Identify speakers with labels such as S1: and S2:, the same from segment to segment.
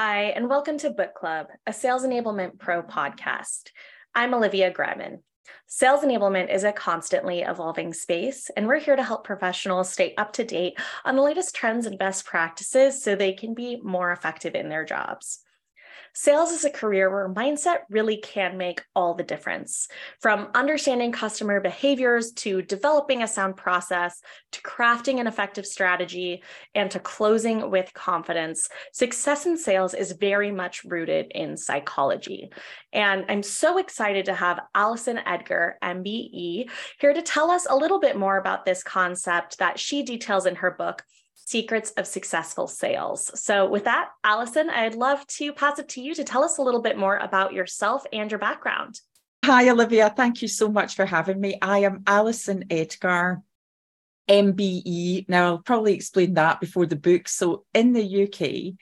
S1: Hi, and welcome to Book Club, a Sales Enablement Pro podcast. I'm Olivia Grieman. Sales enablement is a constantly evolving space, and we're here to help professionals stay up to date on the latest trends and best practices so they can be more effective in their jobs. Sales is a career where mindset really can make all the difference. From understanding customer behaviors to developing a sound process to crafting an effective strategy and to closing with confidence, success in sales is very much rooted in psychology. And I'm so excited to have Alison Edgar, MBE, here to tell us a little bit more about this concept that she details in her book, secrets of successful sales. So, with that, Alison, I'd love to pass it to you to tell us a little bit more about yourself and your background.
S2: Hi, Olivia. Thank you so much for having me. I am Alison Edgar, MBE. Now, I'll probably explain that before the book. So, in the UK,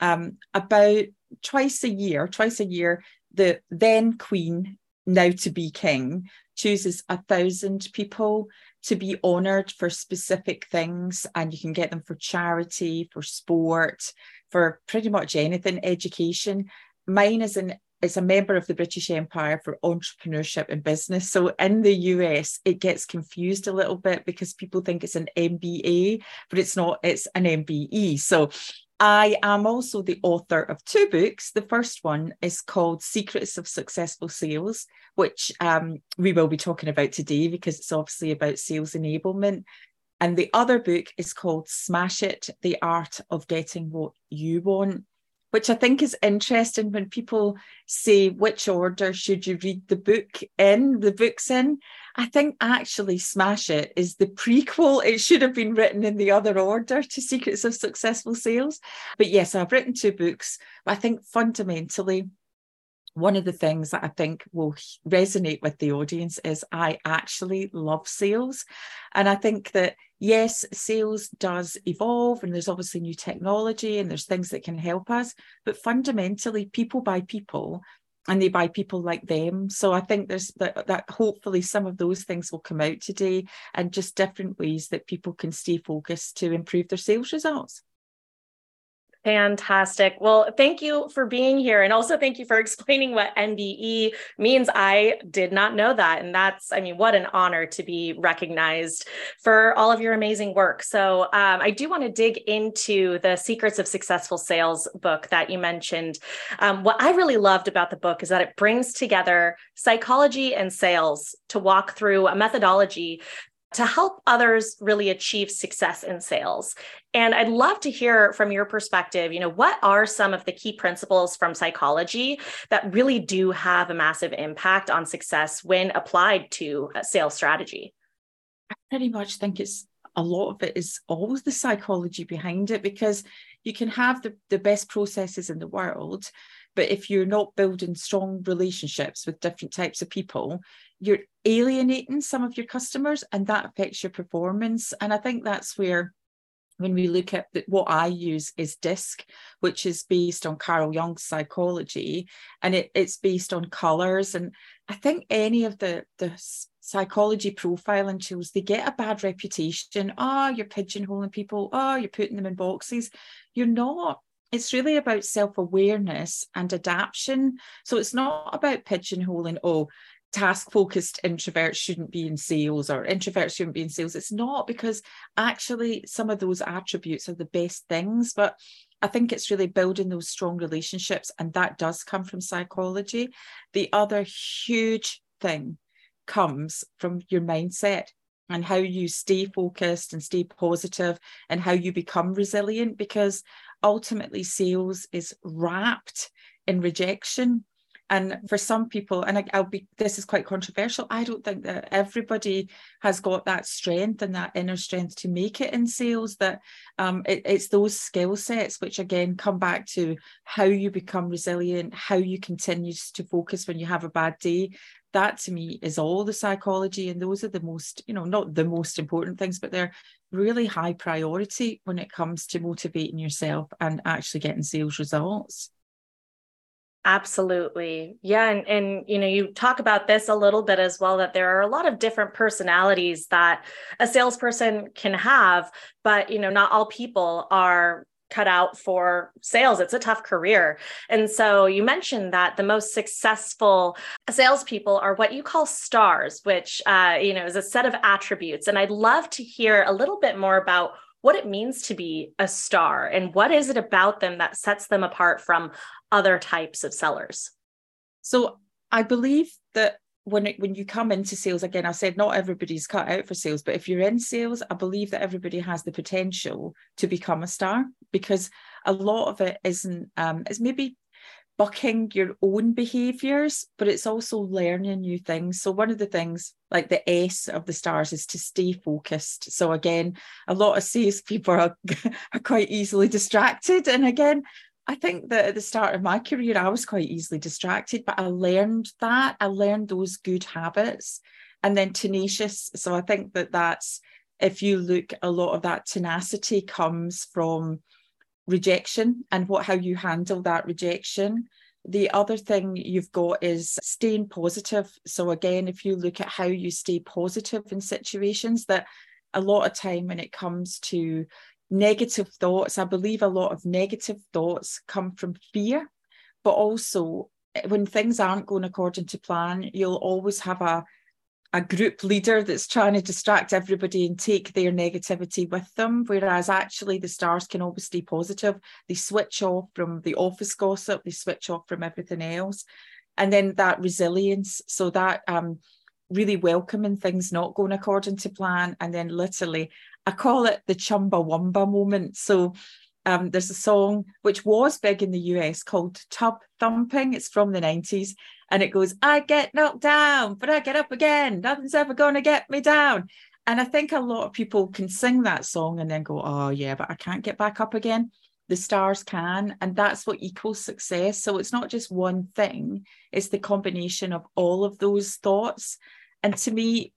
S2: um, about twice a year, twice a year, the then Queen, now to be King, chooses a thousand people to be honoured for specific things, and you can get them for charity, for sport, for pretty much anything, education. Mine is an is a member of the British Empire for entrepreneurship and business. So in the US, it gets confused a little bit because people think it's an MBA, but it's not, it's an MBE. So I am also the author of two books. The first one is called Secrets of Successful Sales, which um, we will be talking about today because it's obviously about sales enablement. And the other book is called Smash It The Art of Getting What You Want which I think is interesting when people say which order should you read the book in, the books in. I think actually Smash It is the prequel. It should have been written in the other order to Secrets of Successful Sales. But yes, I've written two books. I think fundamentally, one of the things that I think will resonate with the audience is I actually love sales. And I think that, yes, sales does evolve and there's obviously new technology and there's things that can help us. But fundamentally, people buy people and they buy people like them. So I think there's that, that hopefully some of those things will come out today and just different ways that people can stay focused to improve their sales results.
S1: Fantastic. Well, thank you for being here. And also thank you for explaining what MBE means. I did not know that. And that's, I mean, what an honor to be recognized for all of your amazing work. So um, I do want to dig into the Secrets of Successful Sales book that you mentioned. Um, what I really loved about the book is that it brings together psychology and sales to walk through a methodology to help others really achieve success in sales. And I'd love to hear from your perspective, you know, what are some of the key principles from psychology that really do have a massive impact on success when applied to a sales strategy?
S2: I pretty much think it's a lot of it is always the psychology behind it because you can have the, the best processes in the world, but if you're not building strong relationships with different types of people, you're alienating some of your customers and that affects your performance. And I think that's where when we look at the, what I use is DISC, which is based on Carl Jung's psychology, and it, it's based on colors. And I think any of the the psychology profiling tools they get a bad reputation. Oh, you're pigeonholing people. Oh, you're putting them in boxes. You're not it's really about self awareness and adaptation. So it's not about pigeonholing, oh, task focused introverts shouldn't be in sales or introverts shouldn't be in sales. It's not because actually some of those attributes are the best things, but I think it's really building those strong relationships, and that does come from psychology. The other huge thing comes from your mindset and how you stay focused and stay positive and how you become resilient because ultimately sales is wrapped in rejection. And for some people and I, will be this is quite controversial i don't think that everybody has got that strength and that inner strength to make it in sales that um, it, it's those skill sets which again come back to how you become resilient how you continue to focus when you have a bad day. That to me is all the psychology and those are the most you know not the most important things but they're really high priority when it comes to motivating yourself and actually getting sales results
S1: Absolutely. Yeah. And, and, you know, you talk about this a little bit as well that there are a lot of different personalities that a salesperson can have, but, you know, not all people are cut out for sales. It's a tough career. And so you mentioned that the most successful salespeople are what you call stars, which uh, you know is a set of attributes. And I'd love to hear a little bit more about what it means to be a star and what is it about them that sets them apart from other types of sellers.
S2: So I believe that when it, when you come into sales again i said not everybody's cut out for sales but if you're in sales i believe that everybody has the potential to become a star because a lot of it isn't um is maybe bucking your own behaviors but it's also learning new things. So one of the things like the s of the stars is to stay focused. So again a lot of sales people are, are quite easily distracted. And again I think that at the start of my career, I was quite easily distracted, but I learned that. I learned those good habits and then tenacious. So I think that that's, if you look, a lot of that tenacity comes from rejection and what how you handle that rejection. The other thing you've got is staying positive. So again, if you look at how you stay positive in situations, that a lot of time when it comes to negative thoughts. I believe a lot of negative thoughts come from fear, but also eh, when things aren't going according to plan, you'll always have a a group leader that's trying to distract everybody and take their negativity with them. Whereas actually the stars can always stay positive. They switch off from the office gossip, they switch off from everything else. And then that resilience. So that um really welcoming things not going according to plan. And then literally I call it the Chumbawamba moment. So um, there's a song which was big in the US called Tub Thumping. It's from the 90s. And it goes, I get knocked down, but I get up again. Nothing's ever going to get me down. And I think a lot of people can sing that song and then go, oh, yeah, but I can't get back up again. The stars can. And that's what equals success. So it's not just one thing, it's the combination of all of those thoughts. And to me,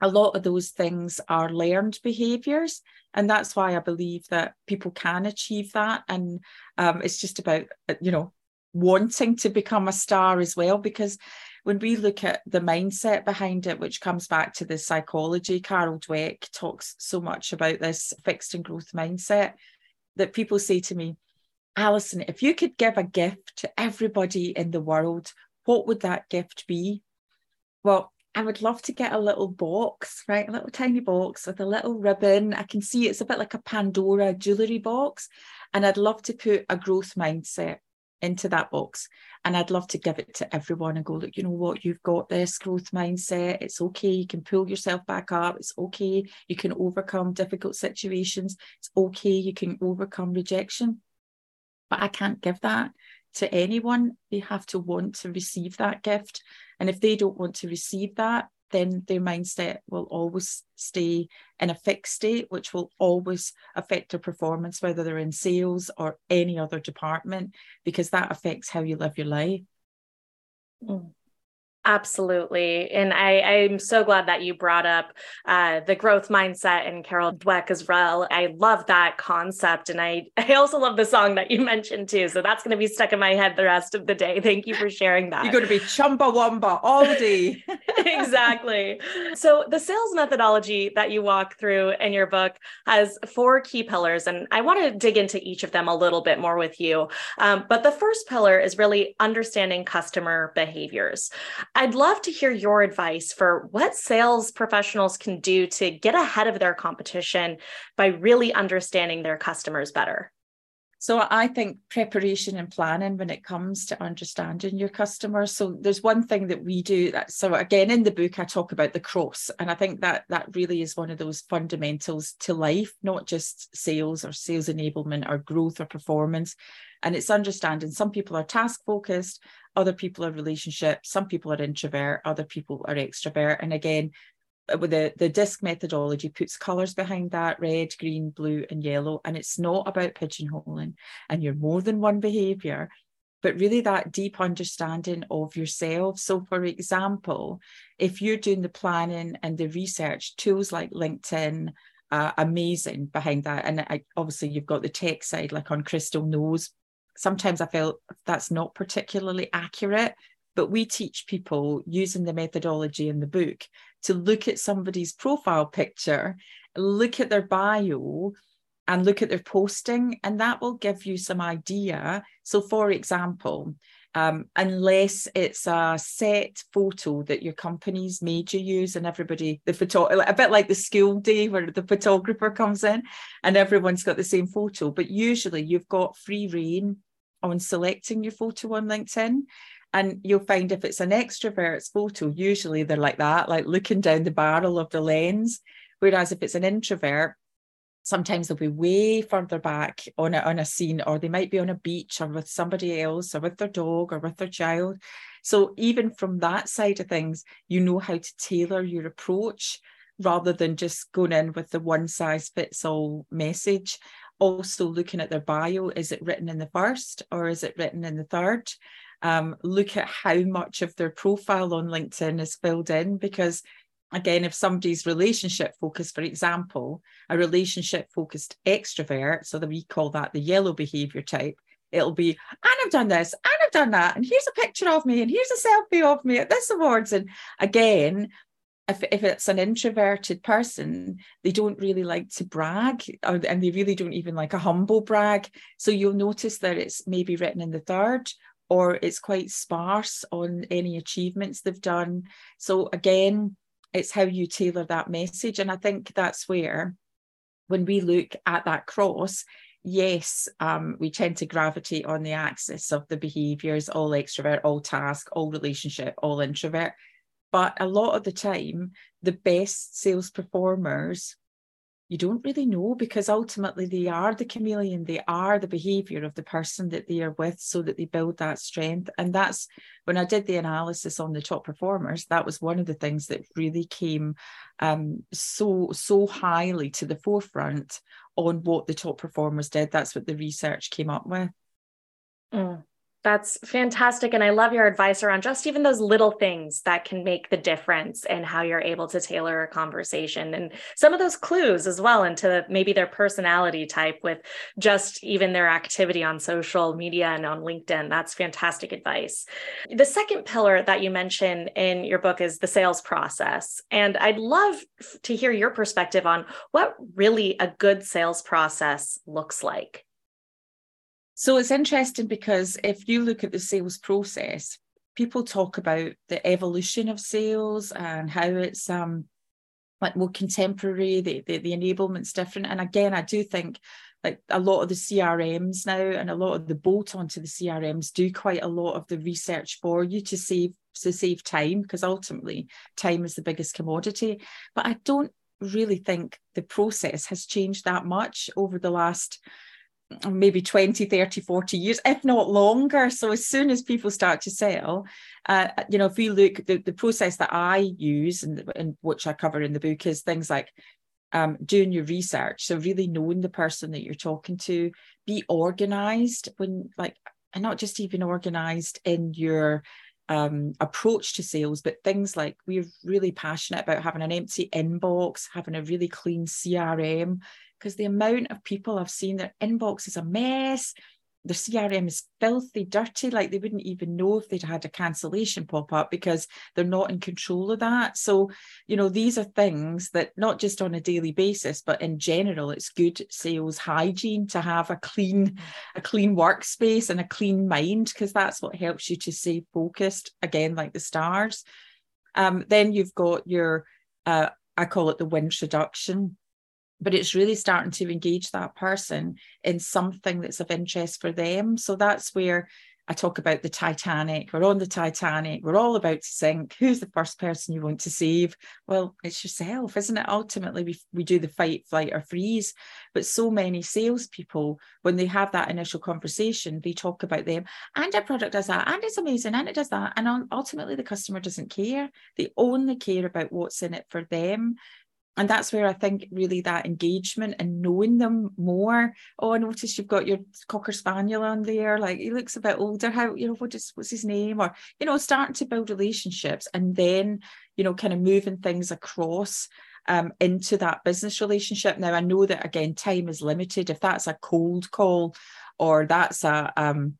S2: a lot of those things are learned behaviors and that's why i believe that people can achieve that. And um, it's just about you know wanting to become a star as well because when we look at the mindset behind it which comes back to the psychology carol dweck talks so much about this fixed and growth mindset that people say to me alison if you could give a gift to everybody in the world what would that gift be? Well I would love to get a little box, right? A little tiny box with a little ribbon. I can see it's a bit like a Pandora jewelry box. And I'd love to put a growth mindset into that box. And I'd love to give it to everyone and go, look, you know what? You've got this growth mindset. It's okay. You can pull yourself back up. It's okay. You can overcome difficult situations. It's okay. You can overcome rejection. But I can't give that to anyone. They have to want to receive that gift. And if they don't want to receive that, then their mindset will always stay in a fixed state, which will always affect their performance, whether they're in sales or any other department, because that affects how you live your life.
S1: Mm. Absolutely. And I, I'm so glad that you brought up uh, the growth mindset and Carol Dweck as well. I love that concept. And I, I also love the song that you mentioned too. So that's going to be stuck in my head the rest of the day. Thank you for sharing that.
S2: You're going to be Chumbawamba all day.
S1: exactly. So the sales methodology that you walk through in your book has four key pillars. And I want to dig into each of them a little bit more with you. Um, but the first pillar is really understanding customer behaviors. I'd love to hear your advice for what sales professionals can do to get ahead of their competition by really understanding their customers better.
S2: So I think preparation and planning when it comes to understanding your customers. So there's one thing that we do that so again in the book I talk about the cross and I think that that really is one of those fundamentals to life, not just sales or sales enablement or growth or performance. And it's understanding some people are task focused, other people are relationship, some people are introvert, other people are extrovert. And again, uh, with the, the disc methodology puts colors behind that red green blue and yellow. And it's not about pigeonholing and you're more than one behavior but really that deep understanding of yourself. So for example if you're doing the planning and the research tools like linkedin uh, amazing behind that. And I, obviously you've got the tech side like on crystal knows sometimes I feel that's not particularly accurate. But we teach people using the methodology in the book to look at somebody's profile picture, look at their bio, and look at their posting, and that will give you some idea. So, for example, um, unless it's a set photo that your company's made you use, and everybody, the photo, a bit like the school day where the photographer comes in and everyone's got the same photo. But usually you've got free reign on selecting your photo on LinkedIn. And you'll find if it's an extrovert's photo, usually they're like that, like looking down the barrel of the lens. Whereas if it's an introvert, sometimes they'll be way further back on a, on a scene or they might be on a beach or with somebody else or with their dog or with their child so even from that side of things you know how to tailor your approach rather than just going in with the one size fits all message also looking at their bio is it written in the first or is it written in the third um, look at how much of their profile on linkedin is filled in because again, if somebody's relationship focused, for example, a relationship focused extrovert, so that we call that the yellow behavior type, it'll be, and I've done this, and I've done that, and here's a picture of me, and here's a selfie of me at this awards. And again, if, if it's an introverted person, they don't really like to brag, or, and they really don't even like a humble brag. So you'll notice that it's maybe written in the third, or it's quite sparse on any achievements they've done. So again, it's how you tailor that message. And I think that's where, when we look at that cross, yes, um, we tend to gravitate on the axis of the behaviors, all extrovert, all task, all relationship, all introvert. But a lot of the time, the best sales performers you don't really know because ultimately they are the chameleon they are the behavior of the person that they are with so that they build that strength. And that's when i did the analysis on the top performers that was one of the things that really came um, so so highly to the forefront on what the top performers did. That's what the research came up with.
S1: Mm. That's fantastic. And I love your advice around just even those little things that can make the difference in how you're able to tailor a conversation and some of those clues as well into maybe their personality type with just even their activity on social media and on LinkedIn. That's fantastic advice. The second pillar that you mention in your book is the sales process. And I'd love to hear your perspective on what really a good sales process looks like.
S2: So it's interesting because if you look at the sales process, people talk about the evolution of sales and how it's um like more contemporary, the, the, the enablement's different. And again, I do think like a lot of the CRMs now and a lot of the bolt onto the CRMs do quite a lot of the research for you to save to save time because ultimately time is the biggest commodity. But I don't really think the process has changed that much over the last maybe 20 30 40 years if not longer. So as soon as people start to sell uh, you know if we look the, the process that i use and, and which i cover in the book is things like um, doing your research. So really knowing the person that you're talking to be organized when like and not just even organized in your um, approach to sales, but things like we're really passionate about having an empty inbox, having a really clean CRM, because the amount of people I've seen their inbox is a mess. Their CRM is filthy, dirty, like they wouldn't even know if they'd had a cancellation pop up because they're not in control of that. So, you know, these are things that not just on a daily basis, but in general, it's good sales hygiene to have a clean, a clean workspace and a clean mind, because that's what helps you to stay focused, again, like the stars. Um, then you've got your uh, I call it the introduction but it's really starting to engage that person in something that's of interest for them. So that's where I talk about the Titanic. We're on the Titanic. We're all about to sink. Who's the first person you want to save? Well, it's yourself, isn't it? Ultimately, we, we do the fight, flight, or freeze. But so many salespeople, when they have that initial conversation, they talk about them and our product does that, and it's amazing, and it does that. And ultimately, the customer doesn't care. They only care about what's in it for them and that's where I think really that engagement and knowing them more. Oh, I noticed you've got your cocker spaniel on there. Like he looks a bit older. How you know what is what's his name? Or you know, starting to build relationships and then you know, kind of moving things across um, into that business relationship. Now I know that again, time is limited. If that's a cold call or that's a um,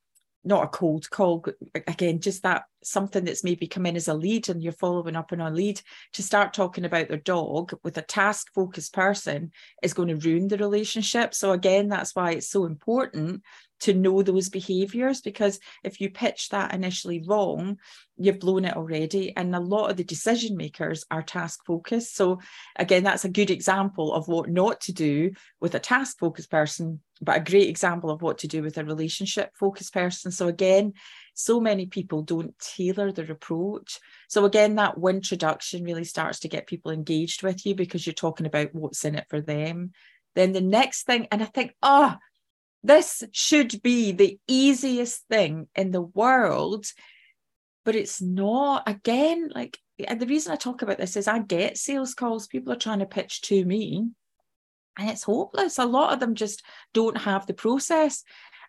S2: not a cold call, again, just that something that's maybe come in as a lead and you're following up on a lead to start talking about their dog with a task focused person is going to ruin the relationship. So, again, that's why it's so important to know those behaviors because if you pitch that initially wrong, you've blown it already. And a lot of the decision makers are task focused. So, again, that's a good example of what not to do with a task focused person, but a great example of what to do with a relationship focused person. So, again, so many people don't tailor their approach. So, again, that introduction really starts to get people engaged with you because you're talking about what's in it for them. Then the next thing, and I think, oh, this should be the easiest thing in the world, but it's not. Again, like the reason I talk about this is I get sales calls, people are trying to pitch to me, and it's hopeless. A lot of them just don't have the process.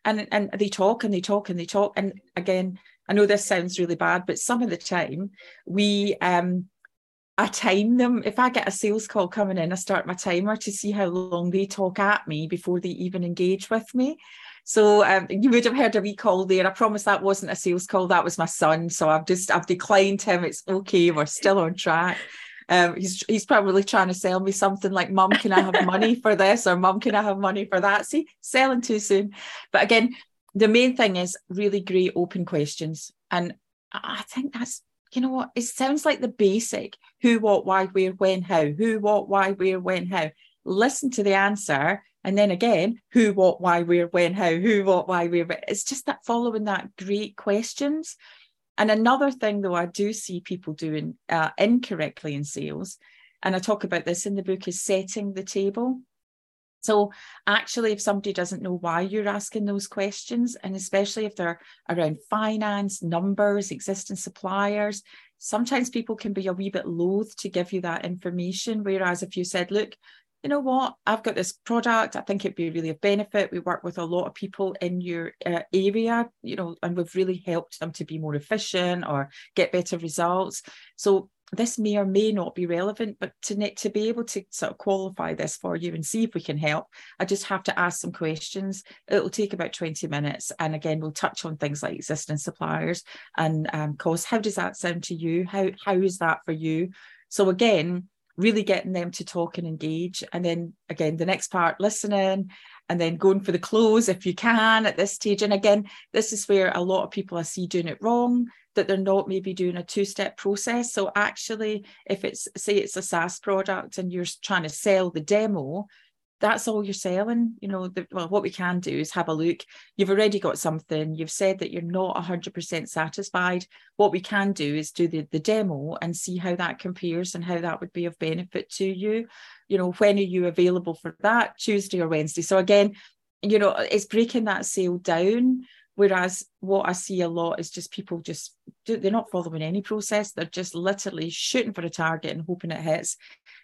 S2: And, and they talk and they talk and they talk. And again, I know this sounds really bad, but some of the time we um I time them. If I get a sales call coming in, I start my timer to see how long they talk at me before they even engage with me. So um, you would have heard a recall there. I promise that wasn't a sales call. That was my son. So I've just I've declined him. It's okay. We're still on track. Um, he's he's probably trying to sell me something like, "Mom, can I have money for this?" or "Mom, can I have money for that?" See, selling too soon. But again, the main thing is really great open questions, and I think that's you know what? It sounds like the basic who, what, why, where, when, how. Who, what, why, where, when, how. Listen to the answer. And then again, who, what, why, where, when, how. Who, what, why, where. It's just that following that great questions. And another thing, though, I do see people doing uh, incorrectly in sales, and I talk about this in the book, is setting the table. So, actually, if somebody doesn't know why you're asking those questions, and especially if they're around finance, numbers, existing suppliers, sometimes people can be a wee bit loath to give you that information. Whereas if you said, Look, you know what, I've got this product, I think it'd be really a benefit. We work with a lot of people in your uh, area, you know, and we've really helped them to be more efficient or get better results. So, this may or may not be relevant, but to, to be able to sort of qualify this for you and see if we can help, I just have to ask some questions. It'll take about 20 minutes. And again, we'll touch on things like existing suppliers and um, cost. How does that sound to you? How, how is that for you? So again, really getting them to talk and engage. And then again, the next part, listening and then going for the close if you can at this stage. And again, this is where a lot of people I see doing it wrong that they're not maybe doing a two-step process. So actually, if it's say it's a SaaS product and you're trying to sell the demo, that's all you're selling. You know, the, well, what we can do is have a look. You've already got something. You've said that you're not 100% satisfied. What we can do is do the, the demo and see how that compares and how that would be of benefit to you. You know, when are you available for that? Tuesday or Wednesday? So again, you know, it's breaking that sale down Whereas what I see a lot is just people just they're not following any process. They're just literally shooting for a target and hoping it hits.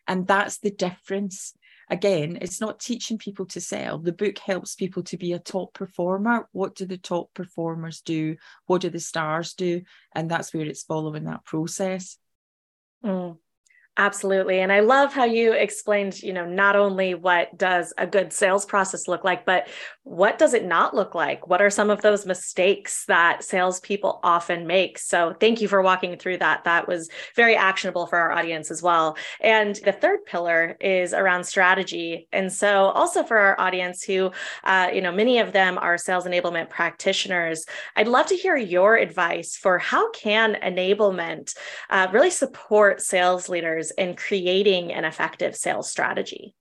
S2: And that's the difference. Again, it's not teaching people to sell. The book helps people to be a top performer. What do the top performers do? What do the stars do? And that's where it's following that process.
S1: Mm. Absolutely. And I love how you explained, you know, not only what does a good sales process look like, but what does it not look like? What are some of those mistakes that salespeople often make? So thank you for walking through that. That was very actionable for our audience as well. And the third pillar is around strategy. And so also for our audience who, uh, you know, many of them are sales enablement practitioners, I'd love to hear your advice for how can enablement uh, really support sales leaders in creating an effective sales strategy?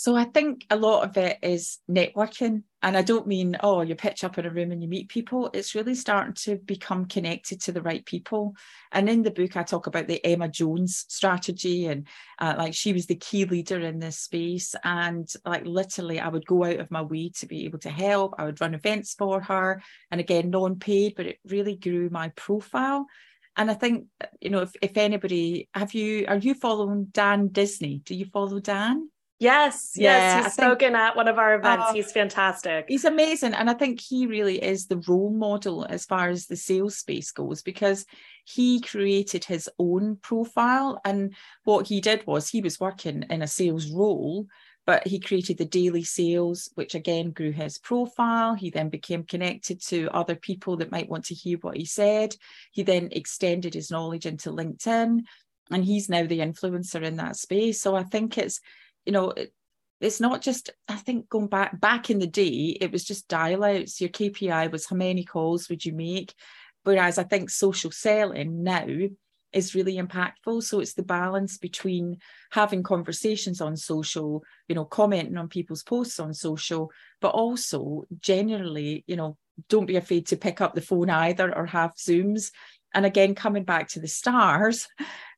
S2: So I think a lot of it is networking. And I don't mean, oh, you pitch up in a room and you meet people. It's really starting to become connected to the right people. And in the book, I talk about the Emma Jones strategy. And uh, like she was the key leader in this space. And like literally, I would go out of my way to be able to help. I would run events for her. And again, non paid, but it really grew my profile. And I think, you know, if, if anybody, have you, are you following Dan Disney? Do you follow Dan?
S1: Yes, yeah, yes, he's I spoken think, at one of our events. Uh, he's fantastic.
S2: He's amazing. And I think he really is the role model as far as the sales space goes because he created his own profile. And what he did was he was working in a sales role, but he created the daily sales, which again grew his profile. He then became connected to other people that might want to hear what he said. He then extended his knowledge into LinkedIn, and he's now the influencer in that space. So I think it's, you know, it, it's not just i think going back back in the day it was just dial outs your kpi was how many calls would you make whereas i think social selling now is really impactful. So it's the balance between having conversations on social, you know, commenting on people's posts on social, but also generally, you know, don't be afraid to pick up the phone either or have Zooms. And again, coming back to the stars,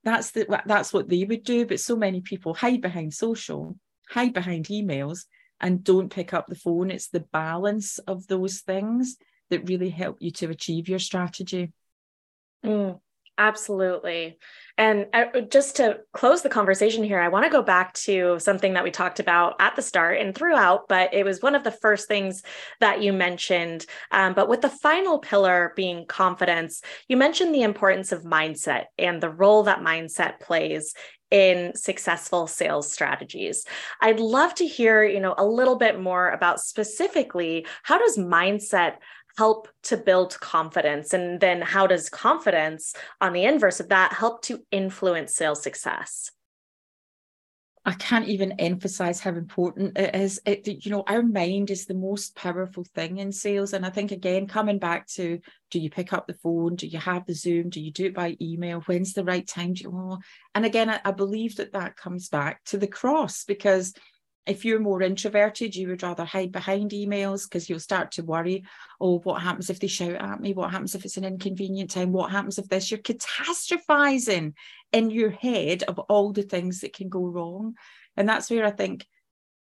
S2: that's the that's what they would do. But so many people hide behind social, hide behind emails, and don't pick up the phone. It's the balance of those things that really help you to achieve your strategy.
S1: Mm, Absolutely. And uh, just to close the conversation here, I want to go back to something that we talked about at the start and throughout, but it was one of the first things that you mentioned. Um, but with the final pillar being confidence, you mentioned the importance of mindset and the role that mindset plays in successful sales strategies. I'd love to hear, you know, a little bit more about specifically how does mindset help to build confidence? And then how does confidence, on the inverse of that, help to influence sales success?
S2: I can't even emphasize how important it is. It, you know, our mind is the most powerful thing in sales. And I think, again, coming back to do you pick up the phone? Do you have the Zoom? Do you do it by email? When's the right time? Do you, oh. And again, I, I believe that that comes back to the cross because if you're more introverted, you would rather hide behind emails because you'll start to worry, oh, what happens if they shout at me? What happens if it's an inconvenient time? What happens if this? You're catastrophizing in your head of all the things that can go wrong. And that's where I think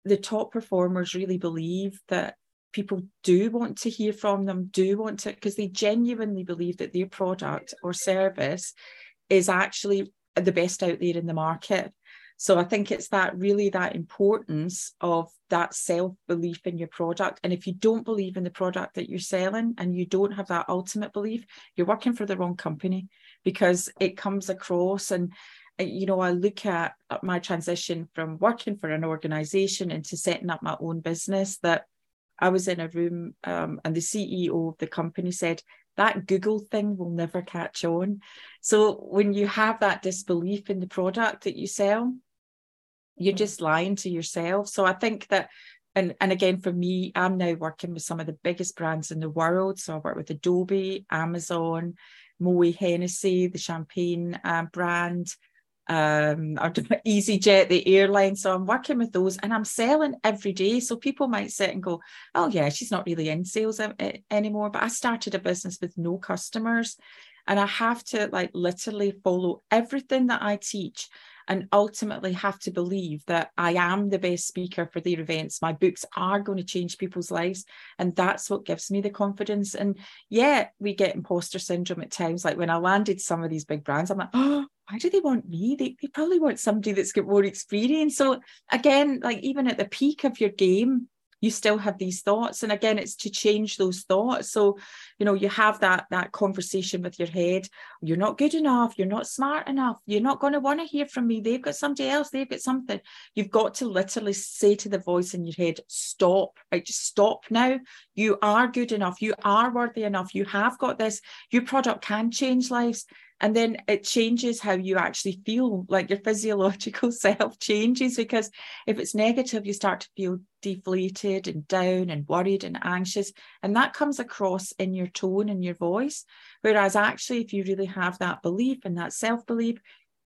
S2: the top performers really believe that people do want to hear from them, do want to, because they genuinely believe that their product or service is actually the best out there in the market. So I think it's that really that importance of that self belief in your product. And if you don't believe in the product that you're selling and you don't have that ultimate belief, you're working for the wrong company because it comes across and uh, you know, I look at my transition from working for an organization into setting up my own business that I was in a room um, and the CEO of the company said, that Google thing will never catch on. So when you have that disbelief in the product that you sell, you're just lying to yourself. So I think that and and again for me i'm now working with some of the biggest brands in the world. So i work with adobe amazon Moët Hennessy the champagne uh, brand um easyjet the airline. So i'm working with those and i'm selling every day. So people might sit and go oh yeah she's not really in sales anymore. But i started a business with no customers and i have to like literally follow everything that i teach and ultimately have to believe that I am the best speaker for their events. My books are going to change people's lives. And that's what gives me the confidence. And yeah, we get imposter syndrome at times. Like when I landed some of these big brands, I'm like, oh, why do they want me? They, they probably want somebody that's got more experience. So again, like even at the peak of your game, you still have these thoughts. And again it's to change those thoughts. So you know you have that that conversation with your head. You're not good enough. You're not smart enough. You're not going to want to hear from me. They've got somebody else. They've got something. You've got to literally say to the voice in your head stop. Right just stop now. You are good enough. You are worthy enough. You have got this. Your product can change lives and then it changes how you actually feel like your physiological self changes because if it's negative you start to feel deflated and down and worried and anxious and that comes across in your tone and your voice. Whereas actually if you really have that belief and that self belief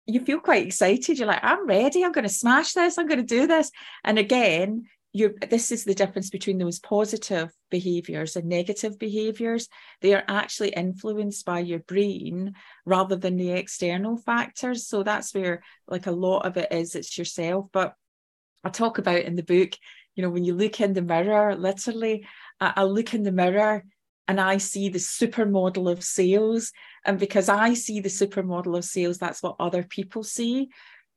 S2: you feel quite excited. You're like i'm ready. I'm going to smash this. I'm going to do this. And again you're, this is the difference between those positive behaviors and negative behaviors. They are actually influenced by your brain rather than the external factors. So that's where, like, a lot of it is it's yourself. But I talk about in the book, you know, when you look in the mirror, literally, I, I look in the mirror and I see the supermodel of sales. And because I see the supermodel of sales, that's what other people see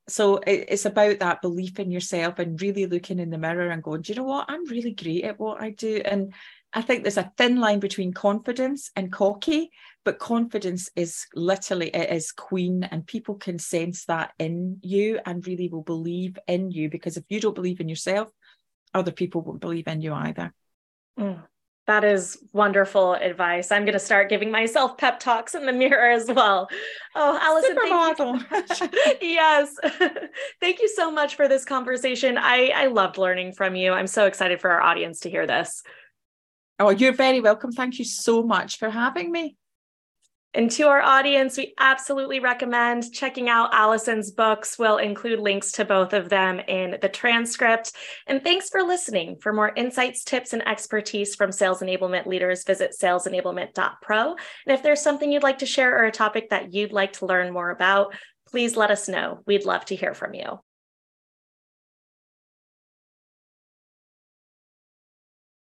S2: so it's about that belief in yourself and really looking in the mirror and going do you know what i'm really great at what i do and I think there's a thin line between confidence and cocky, but confidence is literally it is queen, and people can sense that in you and really will believe in you because if you don't believe in yourself, other people won't believe in you either.
S1: Mm. That is wonderful advice. I'm going to start giving myself pep talks in the mirror as well. Oh, Alison,
S2: Supermodel.
S1: thank you. so much. yes. thank you so much for this conversation. I, I loved learning from you. I'm so excited for our audience to hear this.
S2: Oh, you're very welcome. Thank you so much for having me.
S1: And to our audience, we absolutely recommend checking out Alison's books. We'll include links to both of them in the transcript. And thanks for listening. For more insights, tips, and expertise from sales enablement leaders, visit salesenablement.pro. And if there's something you'd like to share or a topic that you'd like to learn more about, please let us know. We'd love to hear from you.